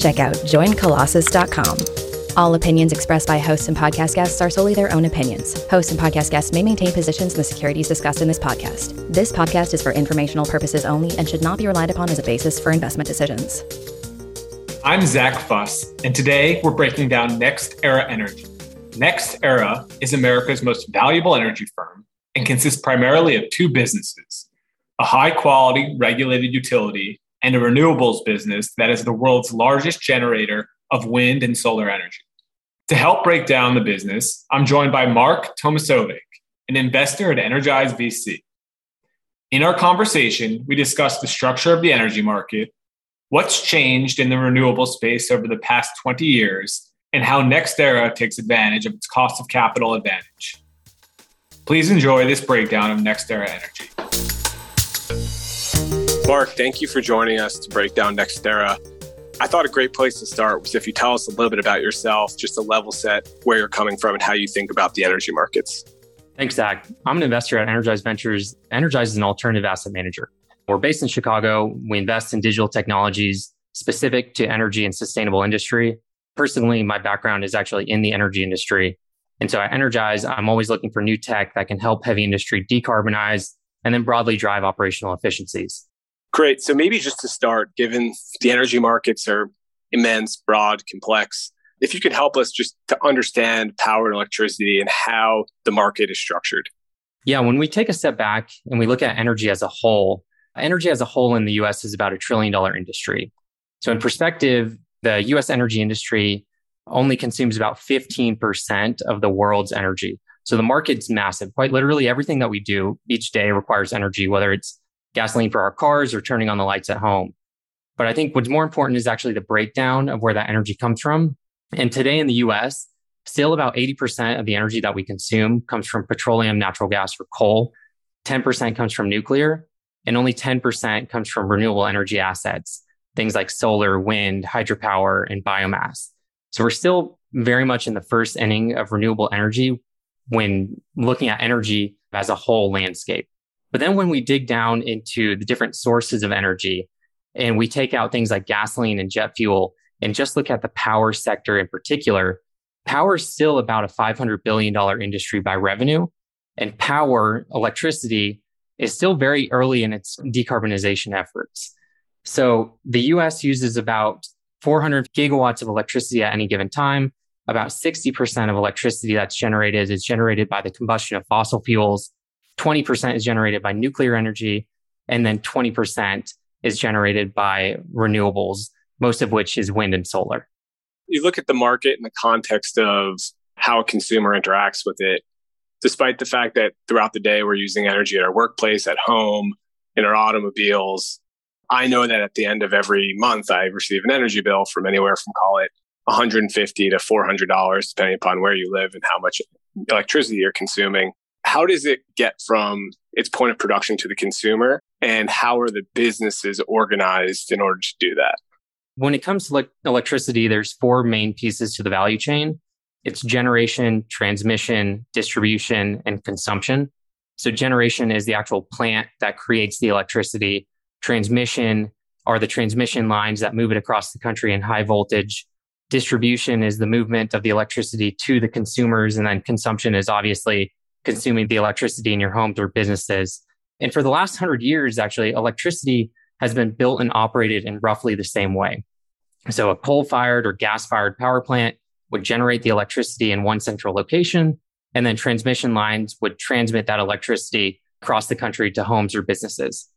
check out joincolossus.com. All opinions expressed by hosts and podcast guests are solely their own opinions. Hosts and podcast guests may maintain positions in the securities discussed in this podcast. This podcast is for informational purposes only and should not be relied upon as a basis for investment decisions. I'm Zack Fuss, and today we're breaking down NextEra Energy. NextEra is America's most valuable energy firm and consists primarily of two businesses a high quality regulated utility and a renewables business that is the world's largest generator of wind and solar energy. To help break down the business, I'm joined by Mark Tomasovic, an investor at Energize VC. In our conversation, we discussed the structure of the energy market, what's changed in the renewable space over the past 20 years, and how NextEra takes advantage of its cost of capital advantage. Please enjoy this breakdown of NextEra Energy. Mark, thank you for joining us to break down NextEra. I thought a great place to start was if you tell us a little bit about yourself, just a level set where you're coming from and how you think about the energy markets. Thanks, Zack. I'm an investor at Energize Ventures. Energize is an alternative asset manager. We're based in Chicago. We invest in digital technologies specific to energy and sustainable industry. Personally, my background is actually in the energy industry. And so at Energize, I'm always looking for new tech that can help heavy industry decarbonize and then broadly drive operational efficiencies. Great. So maybe just to start, given the energy markets are immense, broad, complex, if you could help us just to understand power and electricity and how the market is structured. Yeah, when we take a step back and we look at energy as a whole, energy as a whole in the US is about a trillion dollar industry. So, in perspective, the US energy industry only consumes about 15% of the world's energy. So, the market's massive. Quite literally, everything that we do each day requires energy, whether it's gasoline for our cars or turning on the lights at home. But I think what's more important is actually the breakdown of where that energy comes from. And today in the US, still about 80% of the energy that we consume comes from petroleum, natural gas, or coal. 10% comes from nuclear, and only 10% comes from renewable energy assets, things like solar, wind, hydropower, and biomass. So we're still very much in the first inning of renewable energy when looking at energy as a whole landscape. But then when we dig down into the different sources of energy and we take out things like gasoline and jet fuel and just look at the power sector in particular, power is still about a $500 billion industry by revenue. And power, electricity, is still very early in its decarbonization efforts. So the US uses about 400 gigawatts of electricity at any given time. About 60% of electricity that's generated is generated by the combustion of fossil fuels. 20% is generated by nuclear energy, and then 20% is generated by renewables, most of which is wind and solar. You look at the market in the context of how a consumer interacts with it, despite the fact that throughout the day we're using energy at our workplace, at home, in our automobiles. I know that at the end of every month, I receive an energy bill from anywhere from call it 150 to $400, depending upon where you live and how much electricity you're consuming how does it get from its point of production to the consumer? And how are the businesses organized in order to do that? When it comes to le- electricity there's four main pieces to the value chain. It's generation transmission distribution and consumption. So generation is the actual plant that creates the electricity. Transmission are the transmission lines that move it across the country in high voltage. Distribution is the movement of the electricity to the consumers and then consumption is obviously consuming the electricity in your homes or businesses. And for the last hundred years, actually, electricity has been built and operated in roughly the same way. So a coal fired or gas fired power plant would generate the electricity in one central location, and then transmission lines would transmit that electricity across the country to homes or businesses.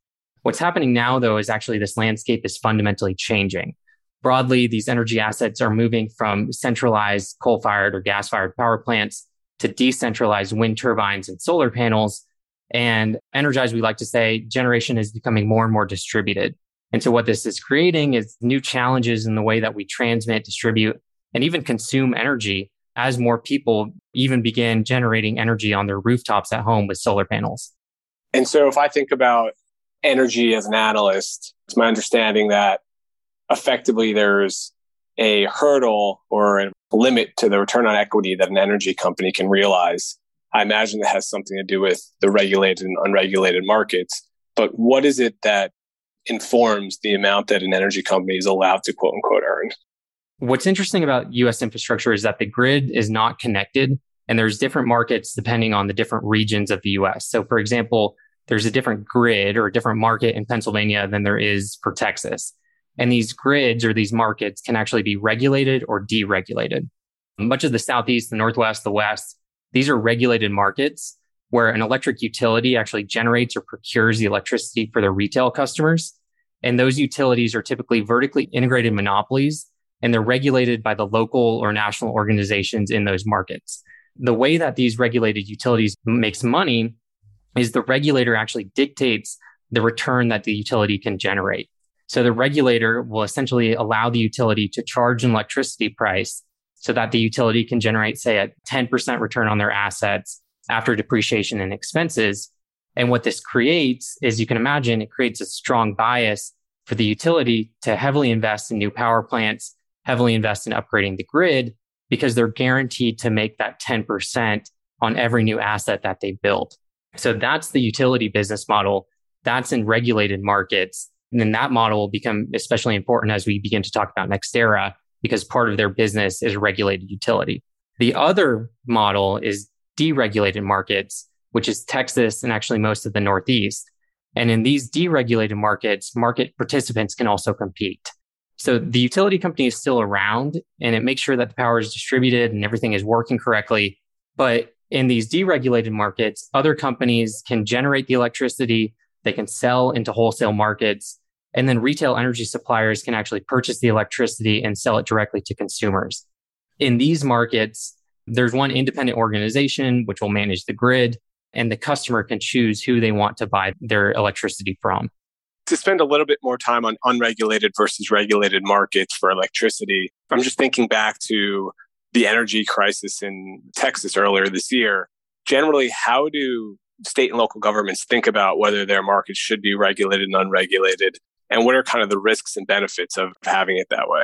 What's happening now, though, is actually this landscape is fundamentally changing. Broadly, these energy assets are moving from centralized coal fired or gas fired power plants to decentralize wind turbines and solar panels. And Energize, we like to say, generation is becoming more and more distributed. And so what this is creating is new challenges in the way that we transmit, distribute, and even consume energy as more people even begin generating energy on their rooftops at home with solar panels. And so if I think about energy as an analyst, it's my understanding that effectively there's a hurdle or a limit to the return on equity that an energy company can realize. I imagine that has something to do with the regulated and unregulated markets. But what is it that informs the amount that an energy company is allowed to quote unquote earn? What's interesting about US infrastructure is that the grid is not connected and there's different markets depending on the different regions of the US. So for example, there's a different grid or a different market in Pennsylvania than there is for Texas. And these grids or these markets can actually be regulated or deregulated. Much of the Southeast, the Northwest, the West, these are regulated markets where an electric utility actually generates or procures the electricity for their retail customers. And those utilities are typically vertically integrated monopolies and they're regulated by the local or national organizations in those markets. The way that these regulated utilities makes money is the regulator actually dictates the return that the utility can generate. So the regulator will essentially allow the utility to charge an electricity price so that the utility can generate, say, a 10% return on their assets after depreciation and expenses. And what this creates is you can imagine it creates a strong bias for the utility to heavily invest in new power plants, heavily invest in upgrading the grid because they're guaranteed to make that 10% on every new asset that they build. So that's the utility business model. That's in regulated markets. And then that model will become especially important as we begin to talk about NextEra because part of their business is regulated utility. The other model is deregulated markets, which is Texas and actually most of the Northeast. And in these deregulated markets, market participants can also compete. So the utility company is still around and it makes sure that the power is distributed and everything is working correctly. But in these deregulated markets, other companies can generate the electricity, they can sell into wholesale markets, and then retail energy suppliers can actually purchase the electricity and sell it directly to consumers. In these markets, there's one independent organization which will manage the grid, and the customer can choose who they want to buy their electricity from. To spend a little bit more time on unregulated versus regulated markets for electricity, I'm just thinking back to the energy crisis in Texas earlier this year. Generally, how do state and local governments think about whether their markets should be regulated and unregulated? And what are kind of the risks and benefits of having it that way?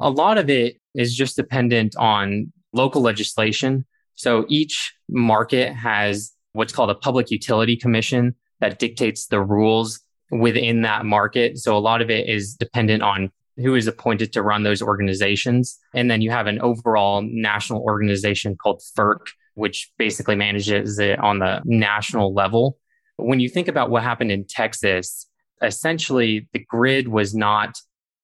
A lot of it is just dependent on local legislation. So each market has what's called a public utility commission that dictates the rules within that market. So a lot of it is dependent on who is appointed to run those organizations. And then you have an overall national organization called FERC, which basically manages it on the national level. When you think about what happened in Texas, essentially the grid was not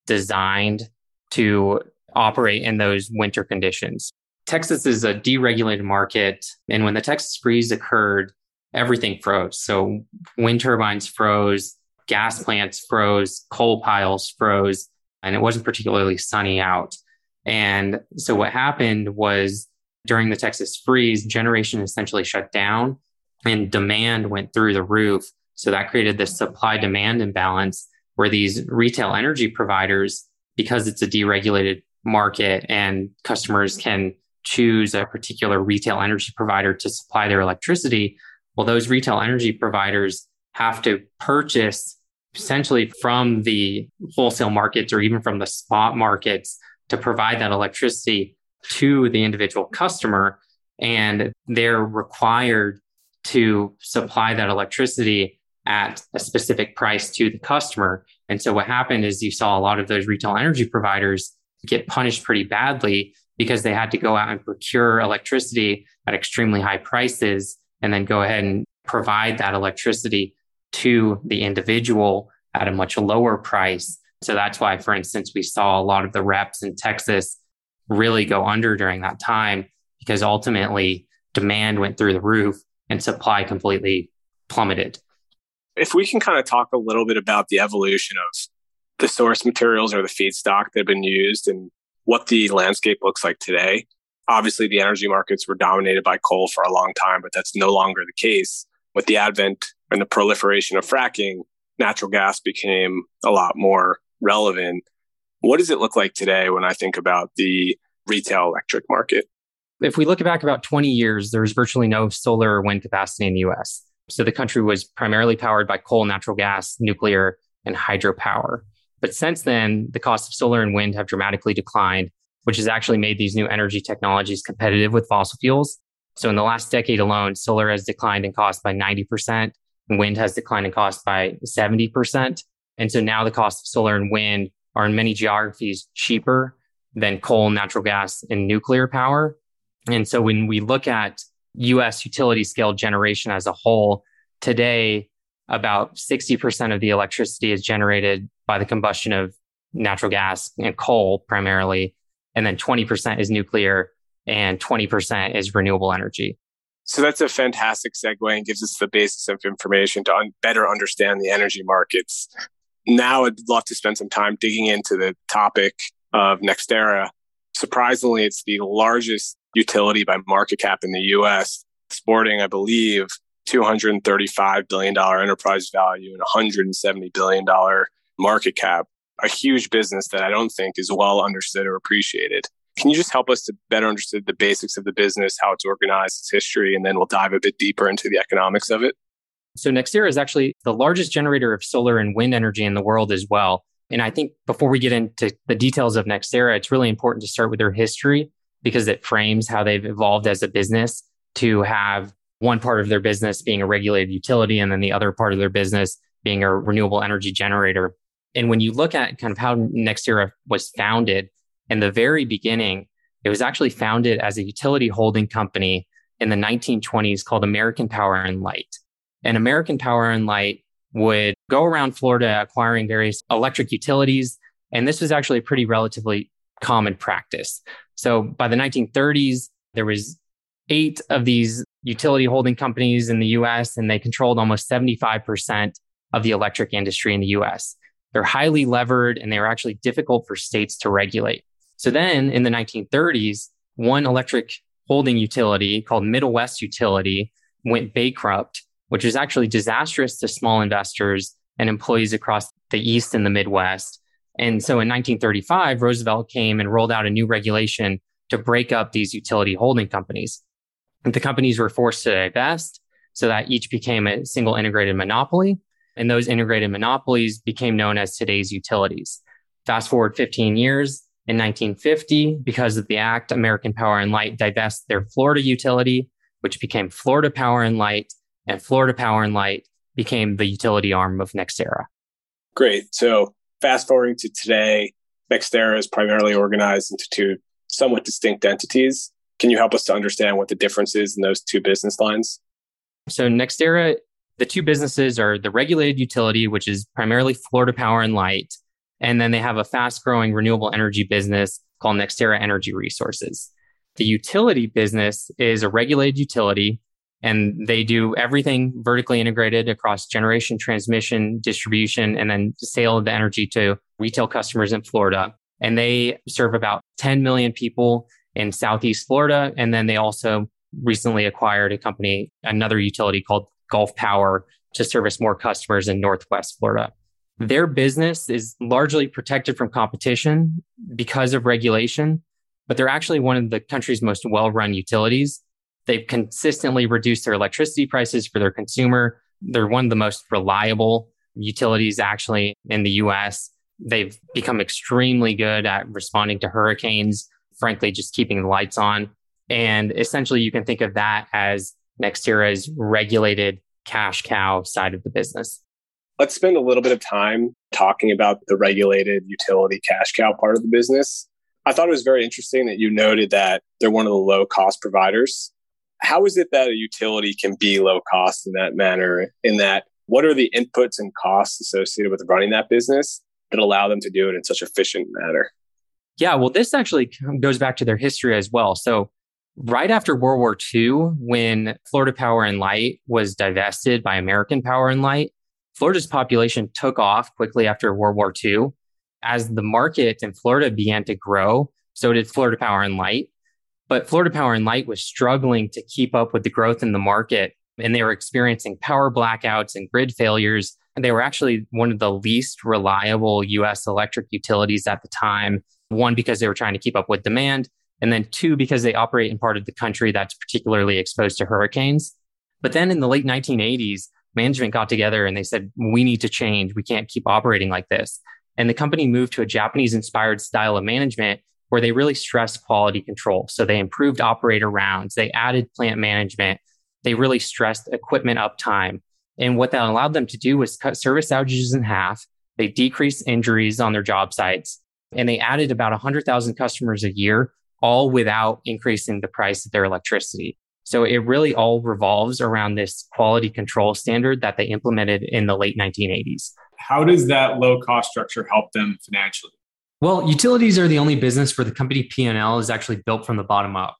designed to operate in those winter conditions. Texas is a deregulated market. And when the Texas freeze occurred, everything froze. So wind turbines froze, gas plants froze, coal piles froze and it wasn't particularly sunny out. And so what happened was during the Texas freeze, generation essentially shut down and demand went through the roof. So that created this supply demand imbalance where these retail energy providers, because it's a deregulated market and customers can choose a particular retail energy provider to supply their electricity, well, those retail energy providers have to purchase essentially from the wholesale markets or even from the spot markets to provide that electricity to the individual customer. And they're required to supply that electricity at a specific price to the customer. And so what happened is you saw a lot of those retail energy providers get punished pretty badly because they had to go out and procure electricity at extremely high prices and then go ahead and provide that electricity to the individual at a much lower price. So that's why, for instance, we saw a lot of the reps in Texas really go under during that time because ultimately demand went through the roof and supply completely plummeted. If we can kind of talk a little bit about the evolution of the source materials or the feedstock that have been used and what the landscape looks like today. Obviously, the energy markets were dominated by coal for a long time, but that's no longer the case. With the advent and the proliferation of fracking, natural gas became a lot more relevant. What does it look like today when I think about the retail electric market? If we look back about 20 years, there's virtually no solar or wind capacity in the US. So the country was primarily powered by coal, natural gas, nuclear, and hydropower. But since then, the cost of solar and wind have dramatically declined, which has actually made these new energy technologies competitive with fossil fuels. So in the last decade alone, solar has declined in cost by 90%, and wind has declined in cost by 70%. And so now the cost of solar and wind are in many geographies cheaper than coal, natural gas, and nuclear power. And so when we look at US utility scale generation as a whole, today, about 60% of the electricity is generated by the combustion of natural gas and coal primarily. And then 20% is nuclear and 20% is renewable energy. So that's a fantastic segue and gives us the basis of information to un- better understand the energy markets. Now I'd love to spend some time digging into the topic of NextEra. Surprisingly, it's the largest utility by market cap in the US, sporting, I believe, $235 billion enterprise value and $170 billion market cap. A huge business that I don't think is well understood or appreciated. Can you just help us to better understand the basics of the business, how it's organized, its history, and then we'll dive a bit deeper into the economics of it? So NextEra is actually the largest generator of solar and wind energy in the world as well. And I think before we get into the details of NextEra, it's really important to start with their history because it frames how they've evolved as a business to have one part of their business being a regulated utility and then the other part of their business being a renewable energy generator. And when you look at kind of how NextEra was founded in the very beginning, it was actually founded as a utility holding company in the 1920s called American Power and Light. And American Power and Light would go around Florida acquiring various electric utilities. And this was actually a pretty relatively common practice. So by the 1930s, there was eight of these utility holding companies in the US, and they controlled almost 75% of the electric industry in the US. They're highly levered and they were actually difficult for states to regulate. So then in the 1930s, one electric holding utility called Middle West Utility went bankrupt, which was actually disastrous to small investors and employees across the East and the Midwest. And so in 1935, Roosevelt came and rolled out a new regulation to break up these utility holding companies. And the companies were forced to divest so that each became a single integrated monopoly. And those integrated monopolies became known as today's utilities. Fast forward 15 years, in 1950, because of the act, American Power and Light divested their Florida utility, which became Florida Power and Light, and Florida Power and Light became the utility arm of NextEra. Great. So fast forwarding to today, NextEra is primarily organized into two somewhat distinct entities. Can you help us to understand what the difference is in those two business lines? So NextEra, the two businesses are the regulated utility, which is primarily Florida Power and Light, and then they have a fast growing renewable energy business called NextEra Energy Resources. The utility business is a regulated utility and they do everything vertically integrated across generation, transmission, distribution, and then sale of the energy to retail customers in Florida. And they serve about 10 million people in Southeast Florida. And then they also recently acquired a company, another utility called Gulf Power to service more customers in Northwest Florida. Their business is largely protected from competition because of regulation, but they're actually one of the country's most well run utilities. They've consistently reduced their electricity prices for their consumer. They're one of the most reliable utilities actually in the US. They've become extremely good at responding to hurricanes, frankly, just keeping the lights on. And essentially, you can think of that as NextEra's regulated cash cow side of the business. Let's spend a little bit of time talking about the regulated utility cash cow part of the business. I thought it was very interesting that you noted that they're one of the low cost providers how is it that a utility can be low cost in that manner? In that, what are the inputs and costs associated with running that business that allow them to do it in such efficient manner? Yeah, well, this actually goes back to their history as well. So, right after World War II, when Florida Power and Light was divested by American Power and Light, Florida's population took off quickly after World War II. As the market in Florida began to grow, so did Florida Power and Light. But Florida Power and Light was struggling to keep up with the growth in the market, and they were experiencing power blackouts and grid failures And they were actually one of the least reliable US electric utilities at the time. One, because they were trying to keep up with demand. And then two, because they operate in part of the country that's particularly exposed to hurricanes. But then in the late 1980s, management got together and they said, we need to change. We can't keep operating like this. And the company moved to a Japanese inspired style of management where they really stressed quality control. So they improved operator rounds, they added plant management, they really stressed equipment uptime. And what that allowed them to do was cut service outages in half. They decreased injuries on their job sites and they added about 100,000 customers a year, all without increasing the price of their electricity. So it really all revolves around this quality control standard that they implemented in the late 1980s. How does that low cost structure help them financially? Well, utilities are the only business where the company P&L is actually built from the bottom up.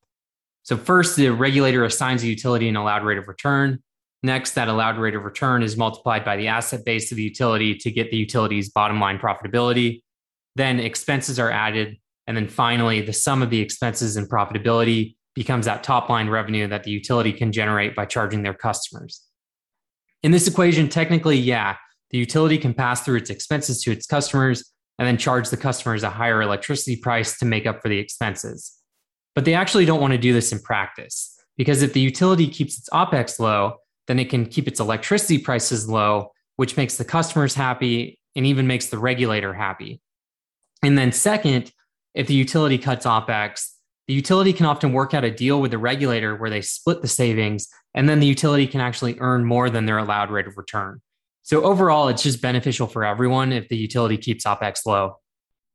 So first, the regulator assigns a utility an allowed rate of return. Next, that allowed rate of return is multiplied by the asset base of the utility to get the utility's bottom line profitability. Then expenses are added. And then finally, the sum of the expenses and profitability becomes that top line revenue that the utility can generate by charging their customers. In this equation, technically, yeah, the utility can pass through its expenses to its customers and then charge the customers a higher electricity price to make up for the expenses. But they actually don't want to do this in practice because if the utility keeps its OPEX low, then it can keep its electricity prices low, which makes the customers happy and even makes the regulator happy. And then, second, if the utility cuts OPEX, the utility can often work out a deal with the regulator where they split the savings, and then the utility can actually earn more than their allowed rate of return. So overall, it's just beneficial for everyone if the utility keeps OPEX low.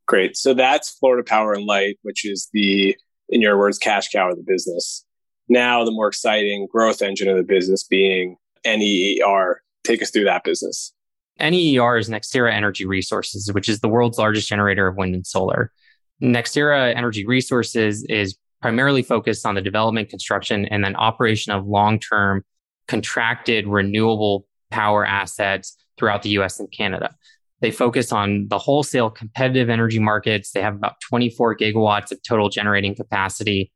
Great. So that's Florida Power and Light, which is the, in your words, cash cow of the business. Now, the more exciting growth engine of the business being NEER. Take us through that business. NEER is NextEra Energy Resources, which is the world's largest generator of wind and solar. NextEra Energy Resources is primarily focused on the development, construction, and then operation of long term contracted renewable power assets throughout the US and Canada. They focus on the wholesale competitive energy markets. They have about 24 gigawatts of total generating capacity.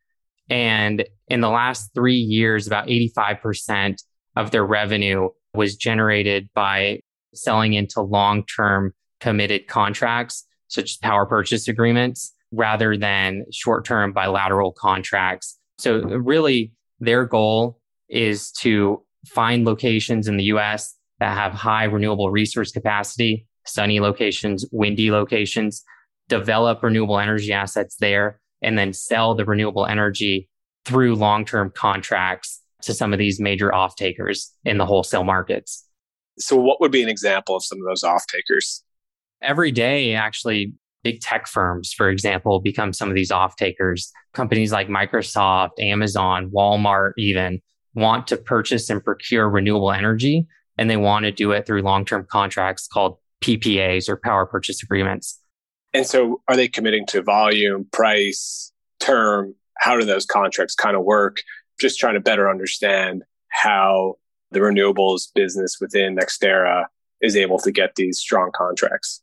And in the last three years, about 85% of their revenue was generated by selling into long term committed contracts such as power purchase agreements, rather than short term bilateral contracts. So, really, their goal is to find locations in the US that have high renewable resource capacity, sunny locations, windy locations, develop renewable energy assets there, and then sell the renewable energy through long term contracts to some of these major off takers in the wholesale markets. So, what would be an example of some of those off takers? every day, actually, big tech firms, for example, become some of these off takers. Companies like Microsoft, Amazon, Walmart, even want to purchase and procure renewable energy, and they want to do it through long term contracts called PPAs or power purchase agreements. And so, are they committing to volume, price, term? How do those contracts kind of work? Just trying to better understand how the renewables business within NextEra is able to get these strong contracts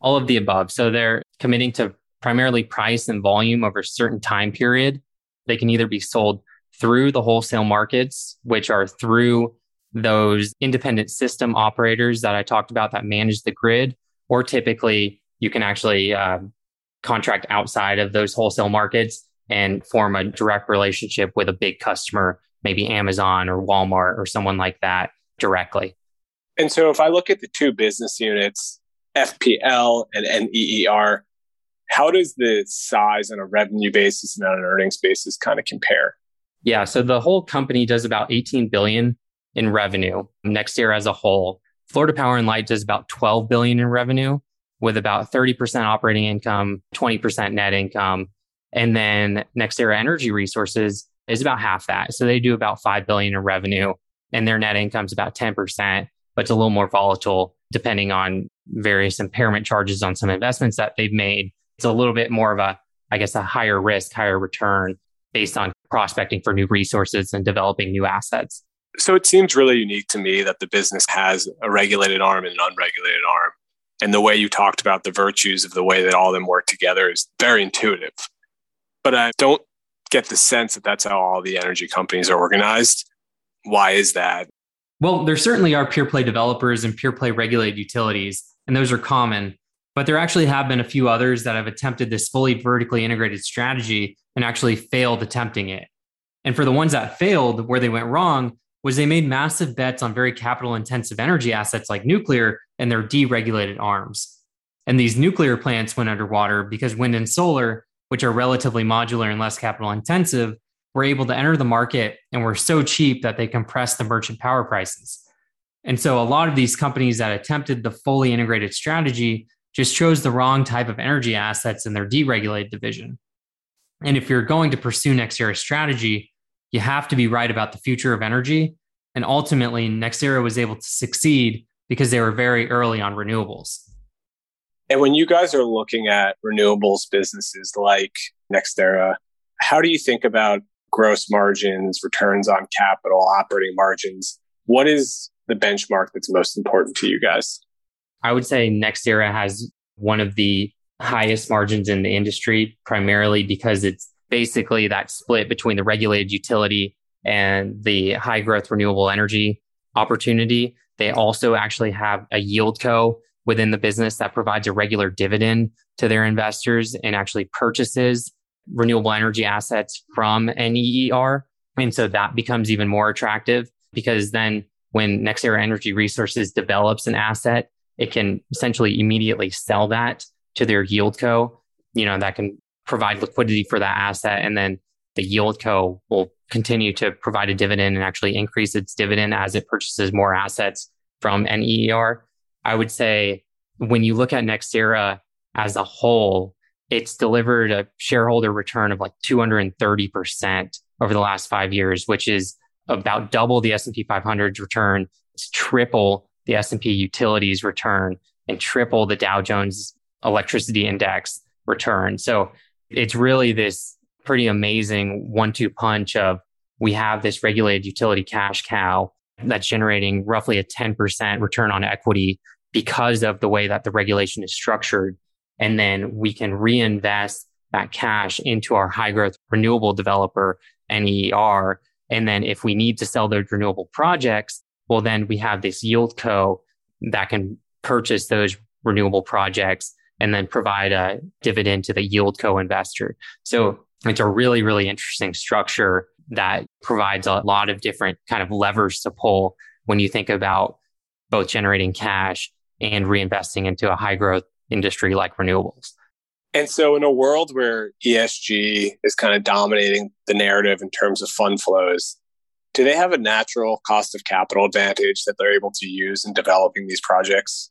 all of the above. So they're committing to primarily price and volume over a certain time period. They can either be sold through the wholesale markets, which are through those independent system operators that I talked about that manage the grid, or typically you can actually uh, contract outside of those wholesale markets and form a direct relationship with a big customer, maybe Amazon or Walmart or someone like that directly. And so if I look at the two business units, FPL and NEER, how does the size on a revenue basis and on an earnings basis kind of compare? Yeah, so the whole company does about 18 billion in revenue NextEra as a whole. Florida Power and Light does about 12 billion in revenue with about 30% operating income, 20% net income. And then NextEra Energy Resources is about half that. So they do about 5 billion in revenue and their net income is about 10%, but it's a little more volatile depending on various impairment charges on some investments that they've made. It's a little bit more of a, I guess, a higher risk, higher return based on prospecting for new resources and developing new assets. So it seems really unique to me that the business has a regulated arm and an unregulated arm. And the way you talked about the virtues of the way that all of them work together is very intuitive. But I don't get the sense that that's how all the energy companies are organized. Why is that? Well, there certainly are pure play developers and pure play regulated utilities, and those are common. But there actually have been a few others that have attempted this fully vertically integrated strategy and actually failed attempting it. And for the ones that failed, where they went wrong was they made massive bets on very capital intensive energy assets like nuclear and their deregulated arms. And these nuclear plants went underwater because wind and solar, which are relatively modular and less capital intensive, were able to enter the market and were so cheap that they compressed the merchant power prices. And so a lot of these companies that attempted the fully integrated strategy just chose the wrong type of energy assets in their deregulated division. And if you're going to pursue NextEra strategy, you have to be right about the future of energy. And ultimately, NextEra was able to succeed because they were very early on renewables. And when you guys are looking at renewables businesses like NextEra, how do you think about gross margins, returns on capital, operating margins? What is the benchmark that's most important to you guys? I would say NextEra has one of the highest margins in the industry, primarily because it's basically that split between the regulated utility and the high growth renewable energy opportunity. They also actually have a yield co within the business that provides a regular dividend to their investors and actually purchases renewable energy assets from NEER. And so that becomes even more attractive because then when NextEra Energy Resources develops an asset, it can essentially immediately sell that to their yield co. You know, that can provide liquidity for that asset. And then the yield co will continue to provide a dividend and actually increase its dividend as it purchases more assets from NEER. I would say when you look at NextEra as a whole, it's delivered a shareholder return of like 230% over the last five years, which is about double the S&P 500's return. It's triple the S&P utilities return and triple the Dow Jones electricity index return. So it's really this pretty amazing one two punch of we have this regulated utility cash cow that's generating roughly a 10% return on equity because of the way that the regulation is structured. And then we can reinvest that cash into our high growth renewable developer, NEER. And then if we need to sell those renewable projects, well, then we have this yield co that can purchase those renewable projects and then provide a dividend to the yield co investor. So it's a really, really interesting structure that provides a lot of different kind of levers to pull when you think about both generating cash and reinvesting into a high growth industry like renewables. And so, in a world where ESG is kind of dominating the narrative in terms of fund flows, do they have a natural cost of capital advantage that they're able to use in developing these projects?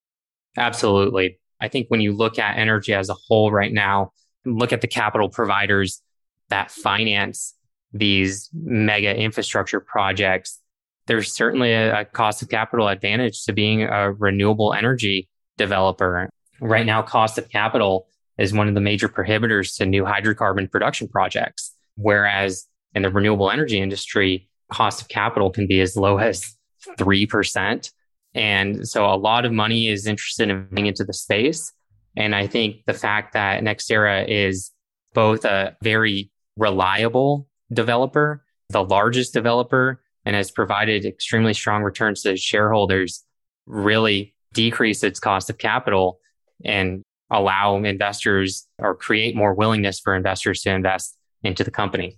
Absolutely. I think when you look at energy as a whole right now, look at the capital providers that finance these mega infrastructure projects, there's certainly a, a cost of capital advantage to being a renewable energy developer. Right now, cost of capital is one of the major prohibitors to new hydrocarbon production projects. Whereas in the renewable energy industry, cost of capital can be as low as 3%. And so a lot of money is interested in getting into the space. And I think the fact that NextEra is both a very reliable developer, the largest developer, and has provided extremely strong returns to shareholders really decrease its cost of capital and allow investors or create more willingness for investors to invest into the company.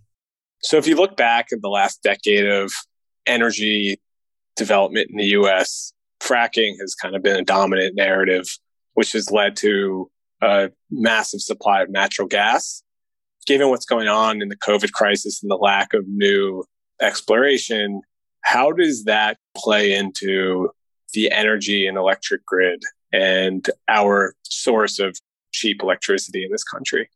So if you look back at the last decade of energy development in the US, fracking has kind of been a dominant narrative, which has led to a massive supply of natural gas. Given what's going on in the COVID crisis and the lack of new exploration, how does that play into the energy and electric grid and our source of cheap electricity in this country?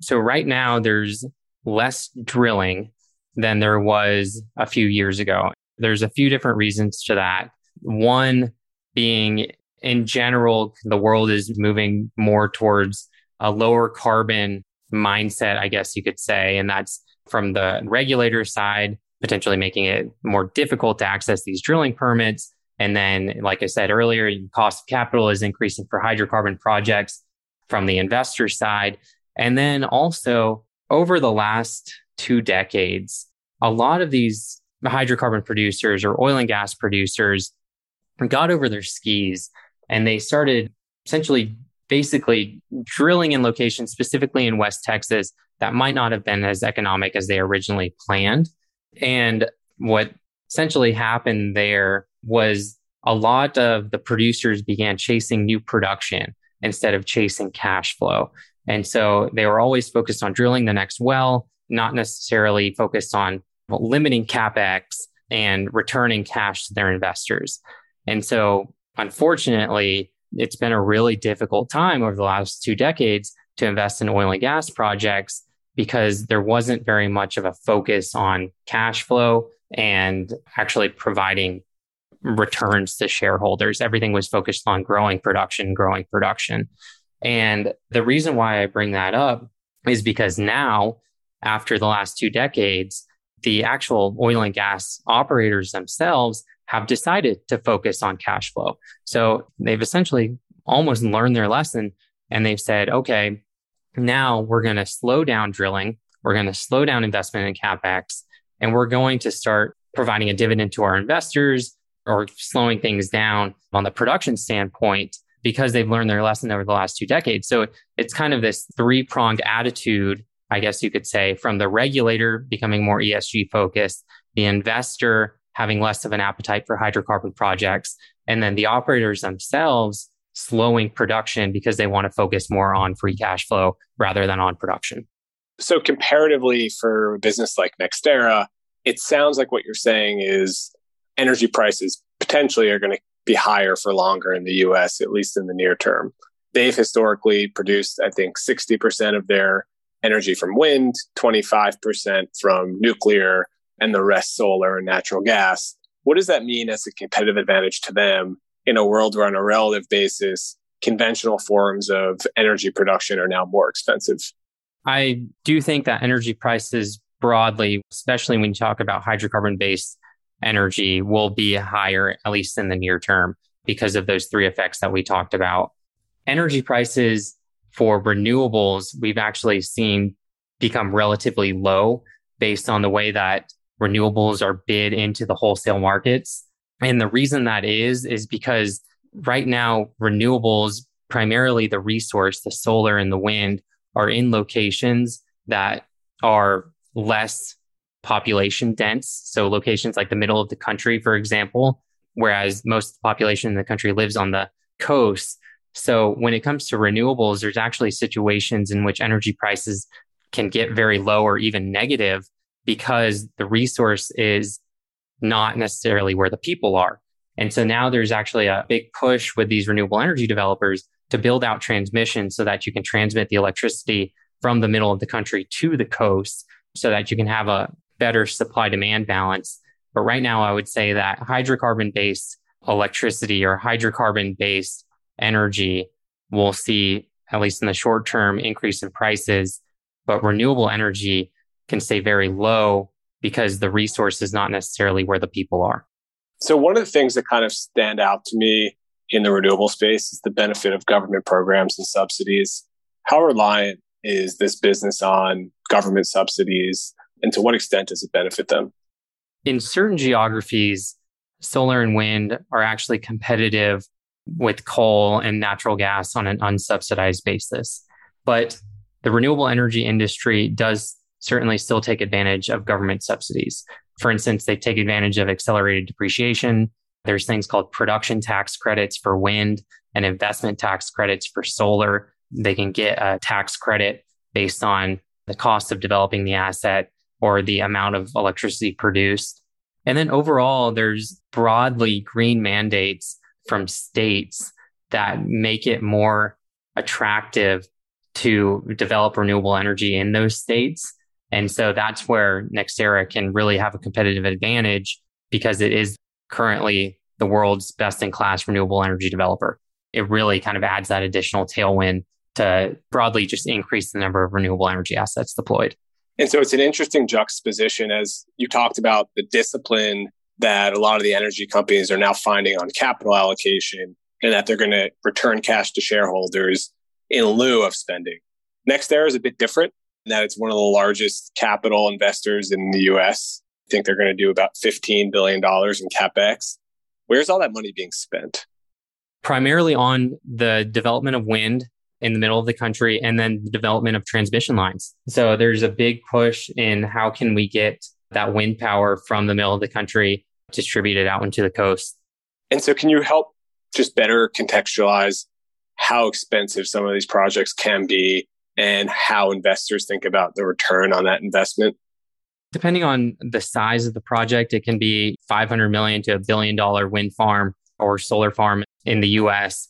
So, right now, there's less drilling than there was a few years ago. There's a few different reasons to that. One being in general, the world is moving more towards a lower carbon mindset, I guess you could say. And that's from the regulator side, potentially making it more difficult to access these drilling permits. And then, like I said earlier, cost of capital is increasing for hydrocarbon projects from the investor side. And then also over the last two decades, a lot of these hydrocarbon producers or oil and gas producers got over their skis and they started essentially basically drilling in locations specifically in West Texas that might not have been as economic as they originally planned. And what essentially happened there was a lot of the producers began chasing new production instead of chasing cash flow. And so they were always focused on drilling the next well, not necessarily focused on limiting capex and returning cash to their investors. And so, unfortunately, it's been a really difficult time over the last two decades to invest in oil and gas projects because there wasn't very much of a focus on cash flow and actually providing returns to shareholders. Everything was focused on growing production, growing production. And the reason why I bring that up is because now, after the last two decades, the actual oil and gas operators themselves have decided to focus on cash flow. So they've essentially almost learned their lesson and they've said, okay, now we're going to slow down drilling. We're going to slow down investment in CapEx and we're going to start providing a dividend to our investors or slowing things down on the production standpoint because they've learned their lesson over the last two decades. So it's kind of this three pronged attitude, I guess you could say, from the regulator becoming more ESG focused, the investor having less of an appetite for hydrocarbon projects, and then the operators themselves slowing production because they want to focus more on free cash flow rather than on production. So, comparatively, for a business like NextEra, it sounds like what you're saying is energy prices potentially are going to be higher for longer in the US, at least in the near term. They've historically produced, I think, 60% of their energy from wind, 25% from nuclear, and the rest solar and natural gas. What does that mean as a competitive advantage to them in a world where, on a relative basis, conventional forms of energy production are now more expensive? I do think that energy prices broadly, especially when you talk about hydrocarbon based energy, will be higher, at least in the near term, because of those three effects that we talked about. Energy prices for renewables, we've actually seen become relatively low based on the way that renewables are bid into the wholesale markets. And the reason that is, is because right now, renewables, primarily the resource, the solar and the wind, are in locations that are less population dense. So locations like the middle of the country, for example, whereas most of the population in the country lives on the coast. So when it comes to renewables, there's actually situations in which energy prices can get very low or even negative because the resource is not necessarily where the people are. And so now there's actually a big push with these renewable energy developers to build out transmission so that you can transmit the electricity from the middle of the country to the coast so that you can have a better supply demand balance. But right now, I would say that hydrocarbon based electricity or hydrocarbon based energy will see, at least in the short term, increase in prices. But renewable energy can stay very low because the resource is not necessarily where the people are. So, one of the things that kind of stand out to me in the renewable space is the benefit of government programs and subsidies. How reliant is this business on government subsidies, and to what extent does it benefit them? In certain geographies, solar and wind are actually competitive with coal and natural gas on an unsubsidized basis. But the renewable energy industry does certainly still take advantage of government subsidies. For instance, they take advantage of accelerated depreciation. There's things called production tax credits for wind and investment tax credits for solar. They can get a tax credit based on the cost of developing the asset or the amount of electricity produced. And then overall, there's broadly green mandates from states that make it more attractive to develop renewable energy in those states. And so that's where NextEra can really have a competitive advantage because it is currently the world's best in class renewable energy developer. It really kind of adds that additional tailwind to broadly just increase the number of renewable energy assets deployed. And so it's an interesting juxtaposition as you talked about the discipline that a lot of the energy companies are now finding on capital allocation and that they're going to return cash to shareholders in lieu of spending. NextEra is a bit different that it's one of the largest capital investors in the US. I think they're going to do about $15 billion in CapEx. Where's all that money being spent? Primarily on the development of wind in the middle of the country and then the development of transmission lines. So there's a big push in how can we get that wind power from the middle of the country distributed out into the coast. And so can you help just better contextualize how expensive some of these projects can be and how investors think about the return on that investment? Depending on the size of the project, it can be 500 million to a billion dollar wind farm or solar farm in the US.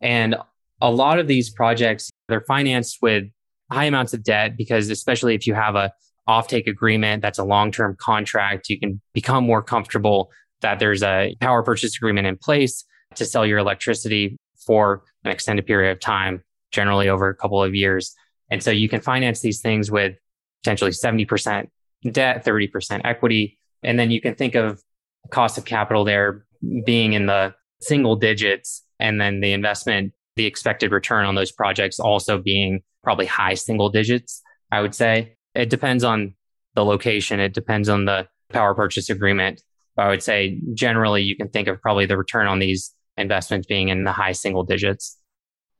And a lot of these projects, they're financed with high amounts of debt because especially if you have a offtake agreement that's a long-term contract, you can become more comfortable that there's a power purchase agreement in place to sell your electricity for an extended period of time, generally over a couple of years. And so you can finance these things with potentially 70% debt, 30% equity. And then you can think of cost of capital there being in the single digits. And then the investment, the expected return on those projects also being probably high single digits, I would say. It depends on the location. It depends on the power purchase agreement. But I would say generally you can think of probably the return on these investments being in the high single digits.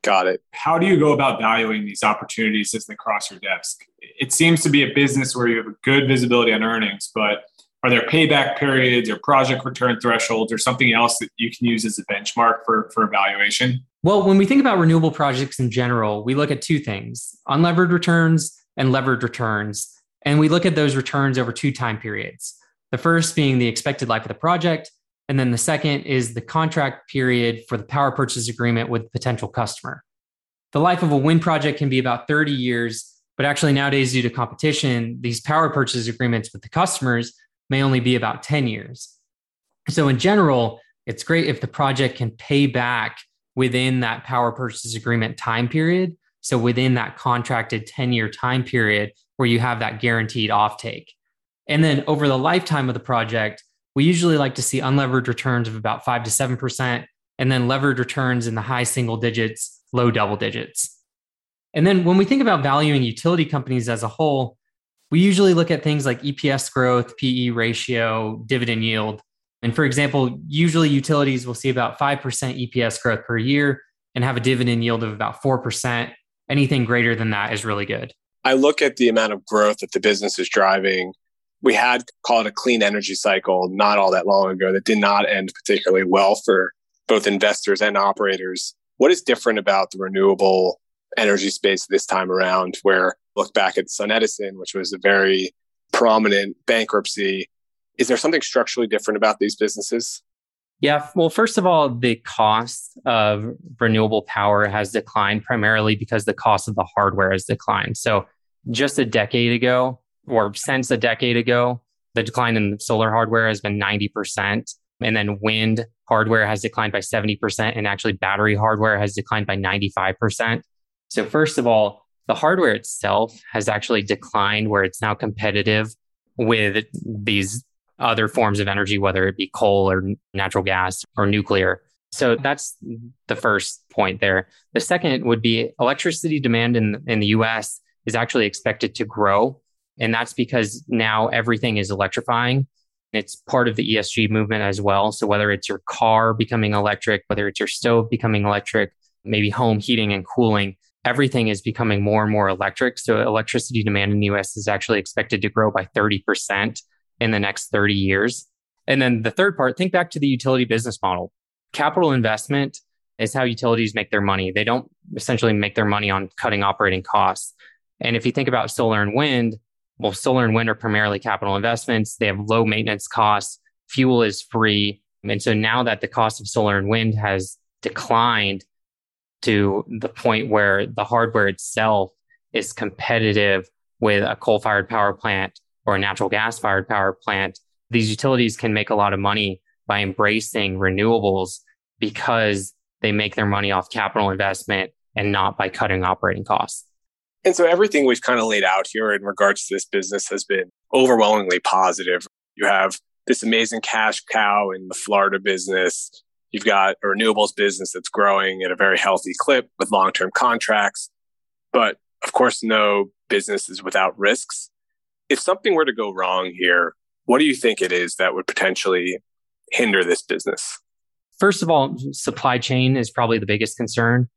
Got it. How do you go about valuing these opportunities as they cross your desk? It seems to be a business where you have a good visibility on earnings, but are there payback periods or project return thresholds or something else that you can use as a benchmark for, for evaluation? Well, when we think about renewable projects in general, we look at two things unlevered returns and levered returns. And we look at those returns over two time periods. The first being the expected life of the project, and then the second is the contract period for the power purchase agreement with the potential customer. The life of a wind project can be about 30 years, but actually nowadays, due to competition, these power purchase agreements with the customers may only be about 10 years. So, in general, it's great if the project can pay back within that power purchase agreement time period. So, within that contracted 10 year time period where you have that guaranteed offtake. And then over the lifetime of the project, we usually like to see unlevered returns of about five to 7%, and then levered returns in the high single digits, low double digits. And then when we think about valuing utility companies as a whole, we usually look at things like EPS growth, PE ratio, dividend yield. And for example, usually utilities will see about 5% EPS growth per year and have a dividend yield of about 4%. Anything greater than that is really good. I look at the amount of growth that the business is driving we had call it a clean energy cycle not all that long ago that did not end particularly well for both investors and operators. What is different about the renewable energy space this time around where look back at SunEdison, which was a very prominent bankruptcy. Is there something structurally different about these businesses? Yeah. Well, first of all, the cost of renewable power has declined primarily because the cost of the hardware has declined. So just a decade ago, or since a decade ago, the decline in solar hardware has been 90%. And then wind hardware has declined by 70%. And actually, battery hardware has declined by 95%. So, first of all, the hardware itself has actually declined where it's now competitive with these other forms of energy, whether it be coal or natural gas or nuclear. So that's the first point there. The second would be electricity demand in, in the US is actually expected to grow and that's because now everything is electrifying. It's part of the ESG movement as well. So whether it's your car becoming electric, whether it's your stove becoming electric, maybe home heating and cooling, everything is becoming more and more electric. So electricity demand in the US is actually expected to grow by 30% in the next 30 years. And then the third part, think back to the utility business model. Capital investment is how utilities make their money. They don't essentially make their money on cutting operating costs. And if you think about solar and wind, well, solar and wind are primarily capital investments. They have low maintenance costs. Fuel is free. And so now that the cost of solar and wind has declined to the point where the hardware itself is competitive with a coal fired power plant or a natural gas fired power plant, these utilities can make a lot of money by embracing renewables because they make their money off capital investment and not by cutting operating costs. And so everything we've kind of laid out here in regards to this business has been overwhelmingly positive. You have this amazing cash cow in the Florida business. You've got a renewables business that's growing at a very healthy clip with long term contracts. But of course, no business is without risks. If something were to go wrong here, What do you think it is that would potentially hinder this business? First of all, supply chain is probably the biggest concern.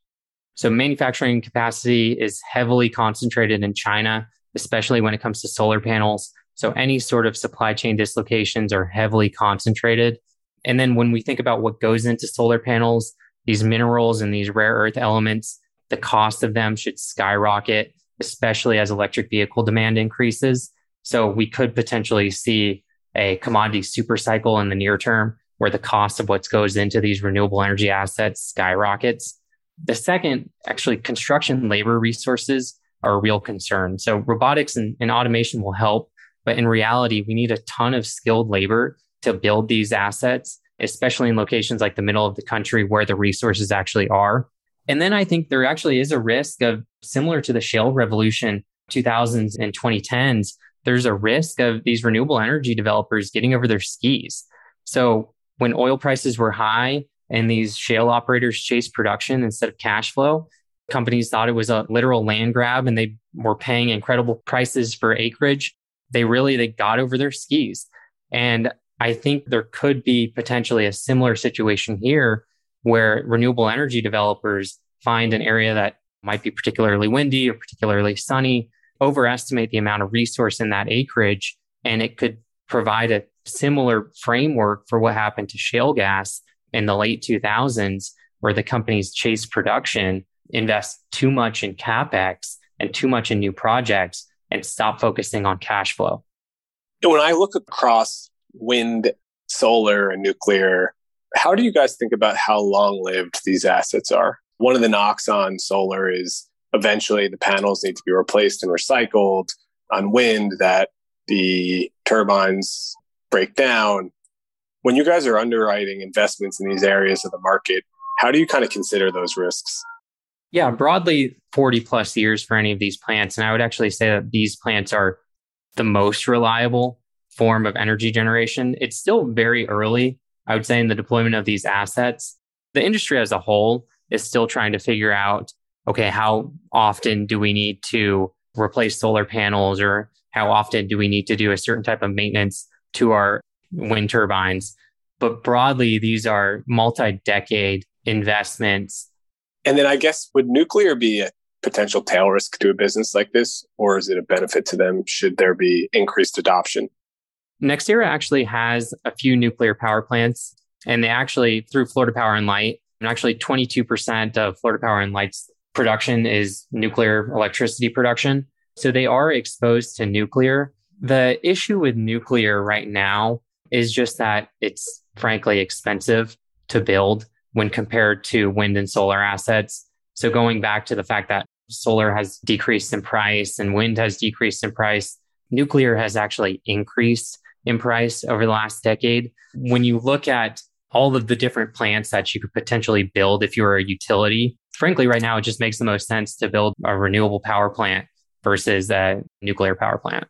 So manufacturing capacity is heavily concentrated in China, especially when it comes to solar panels. So any sort of supply chain dislocations are heavily concentrated. And then when we think about what goes into solar panels, these minerals and these rare earth elements, the cost of them should skyrocket, especially as electric vehicle demand increases. So we could potentially see a commodity super cycle in the near term where the cost of what goes into these renewable energy assets skyrockets. The second, actually, construction labor resources are a real concern. So robotics and, and automation will help, but in reality, we need a ton of skilled labor to build these assets, especially in locations like the middle of the country where the resources actually are. And then I think there actually is a risk of similar to the shale revolution 2000s and 2010s, there's a risk of these renewable energy developers getting over their skis. So when oil prices were high and these shale operators chased production instead of cash flow, companies thought it was a literal land grab and they were paying incredible prices for acreage. They really they got over their skis. And I think there could be potentially a similar situation here where renewable energy developers find an area that might be particularly windy or particularly sunny, overestimate the amount of resource in that acreage, and it could provide a similar framework for what happened to shale gas in the late 2000s, where the companies chase production, invest too much in capex and too much in new projects, and stop focusing on cash flow. When I look across wind, solar, and nuclear, how do you guys think about how long lived these assets are? One of the knocks on solar is eventually the panels need to be replaced and recycled. On wind, that the turbines break down. When you guys are underwriting investments in these areas of the market, how do you kind of consider those risks? Yeah, broadly 40 plus years for any of these plants. And I would actually say that these plants are the most reliable form of energy generation. It's still very early, I would say, in the deployment of these assets. The industry as a whole is still trying to figure out okay, how often do we need to replace solar panels or how often do we need to do a certain type of maintenance to our wind turbines? But broadly, these are multi decade investments. And then I guess would nuclear be a potential tail risk to a business like this, or is it a benefit to them should there be increased adoption? NextEra actually has a few nuclear power plants, and they actually, through Florida Power and Light, and actually 22% of Florida Power and Light's production is nuclear electricity production. So they are exposed to nuclear. The issue with nuclear right now is just that it's frankly expensive to build when compared to wind and solar assets. So going back to the fact that solar has decreased in price and wind has decreased in price, nuclear has actually increased in price over the last decade. When you look at all of the different plants that you could potentially build if you were a utility, frankly, right now, it just makes the most sense to build a renewable power plant versus a nuclear power plant.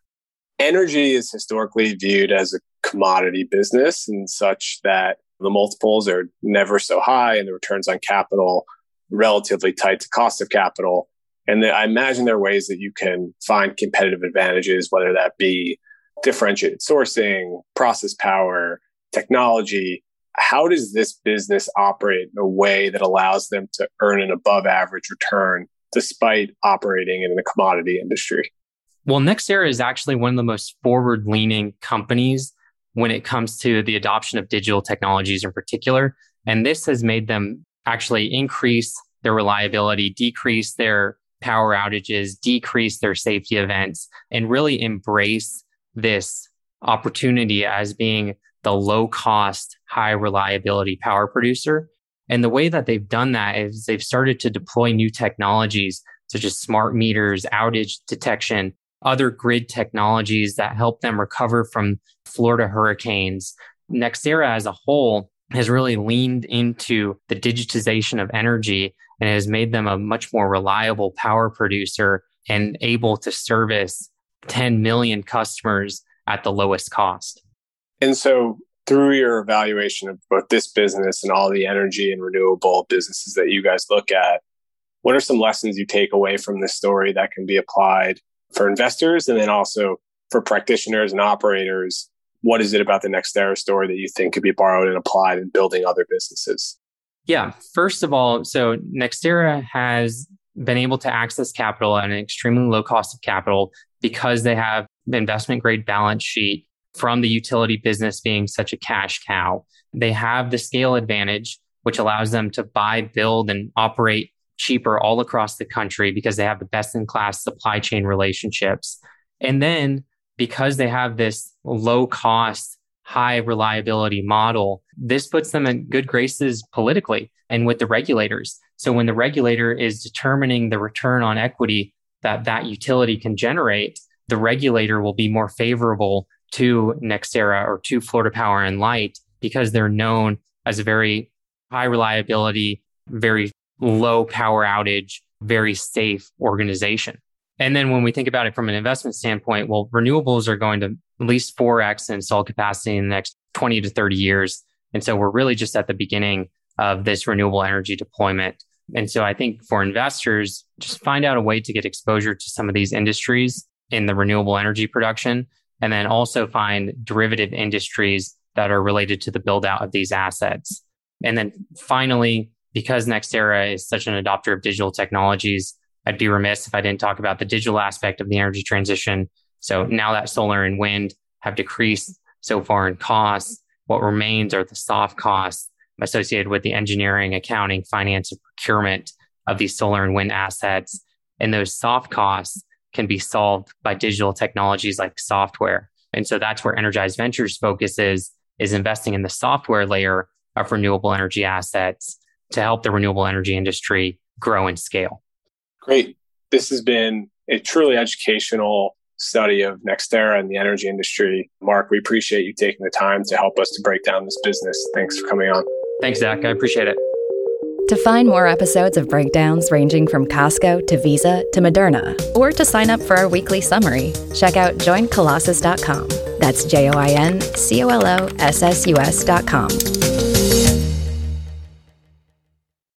Energy is historically viewed as a commodity business and such that the multiples are never so high and the returns on capital relatively tight to cost of capital. And I imagine there are ways that you can find competitive advantages, whether that be differentiated sourcing, process power, technology. How does this business operate in a way that allows them to earn an above average return despite operating in the commodity industry? Well, NextEra is actually one of the most forward leaning companies when it comes to the adoption of digital technologies in particular. And this has made them actually increase their reliability, decrease their power outages, decrease their safety events, and really embrace this opportunity as being the low cost, high reliability power producer. And the way that they've done that is they've started to deploy new technologies such as smart meters, outage detection, other grid technologies that help them recover from Florida hurricanes. NextEra as a whole has really leaned into the digitization of energy and has made them a much more reliable power producer and able to service 10 million customers at the lowest cost. And so, through your evaluation of both this business and all the energy and renewable businesses that you guys look at, what are some lessons you take away from this story that can be applied for investors and then also for practitioners and operators what is it about the NextEra story that you think could be borrowed and applied in building other businesses? Yeah. First of all, so NextEra has been able to access capital at an extremely low cost of capital because they have investment grade balance sheet from the utility business being such a cash cow. They have the scale advantage, which allows them to buy, build, and operate cheaper all across the country because they have the best in class supply chain relationships. And then because they have this low cost, high reliability model, this puts them in good graces politically and with the regulators. So when the regulator is determining the return on equity that that utility can generate, the regulator will be more favorable to NextEra or to Florida Power and Light because they're known as a very high reliability, very low power outage, very safe organization. And then when we think about it from an investment standpoint, well, renewables are going to at least 4x installed capacity in the next 20 to 30 years. And so we're really just at the beginning of this renewable energy deployment. And so I think for investors, just find out a way to get exposure to some of these industries in the renewable energy production, and then also find derivative industries that are related to the build out of these assets. And then finally, because NextEra is such an adopter of digital technologies, I'd be remiss if I didn't talk about the digital aspect of the energy transition. So now that solar and wind have decreased so far in costs, what remains are the soft costs associated with the engineering, accounting, finance, and procurement of these solar and wind assets. And those soft costs can be solved by digital technologies like software. And so that's where Energize Ventures focuses is investing in the software layer of renewable energy assets to help the renewable energy industry grow and scale. Great. This has been a truly educational study of NextEra and the energy industry. Mark, we appreciate you taking the time to help us to break down this business. Thanks for coming on. Thanks, Zack. I appreciate it. To find more episodes of breakdowns ranging from Costco to Visa to Moderna, or to sign up for our weekly summary, check out joincolossus.com. That's J O I N C O L O S S U S.com.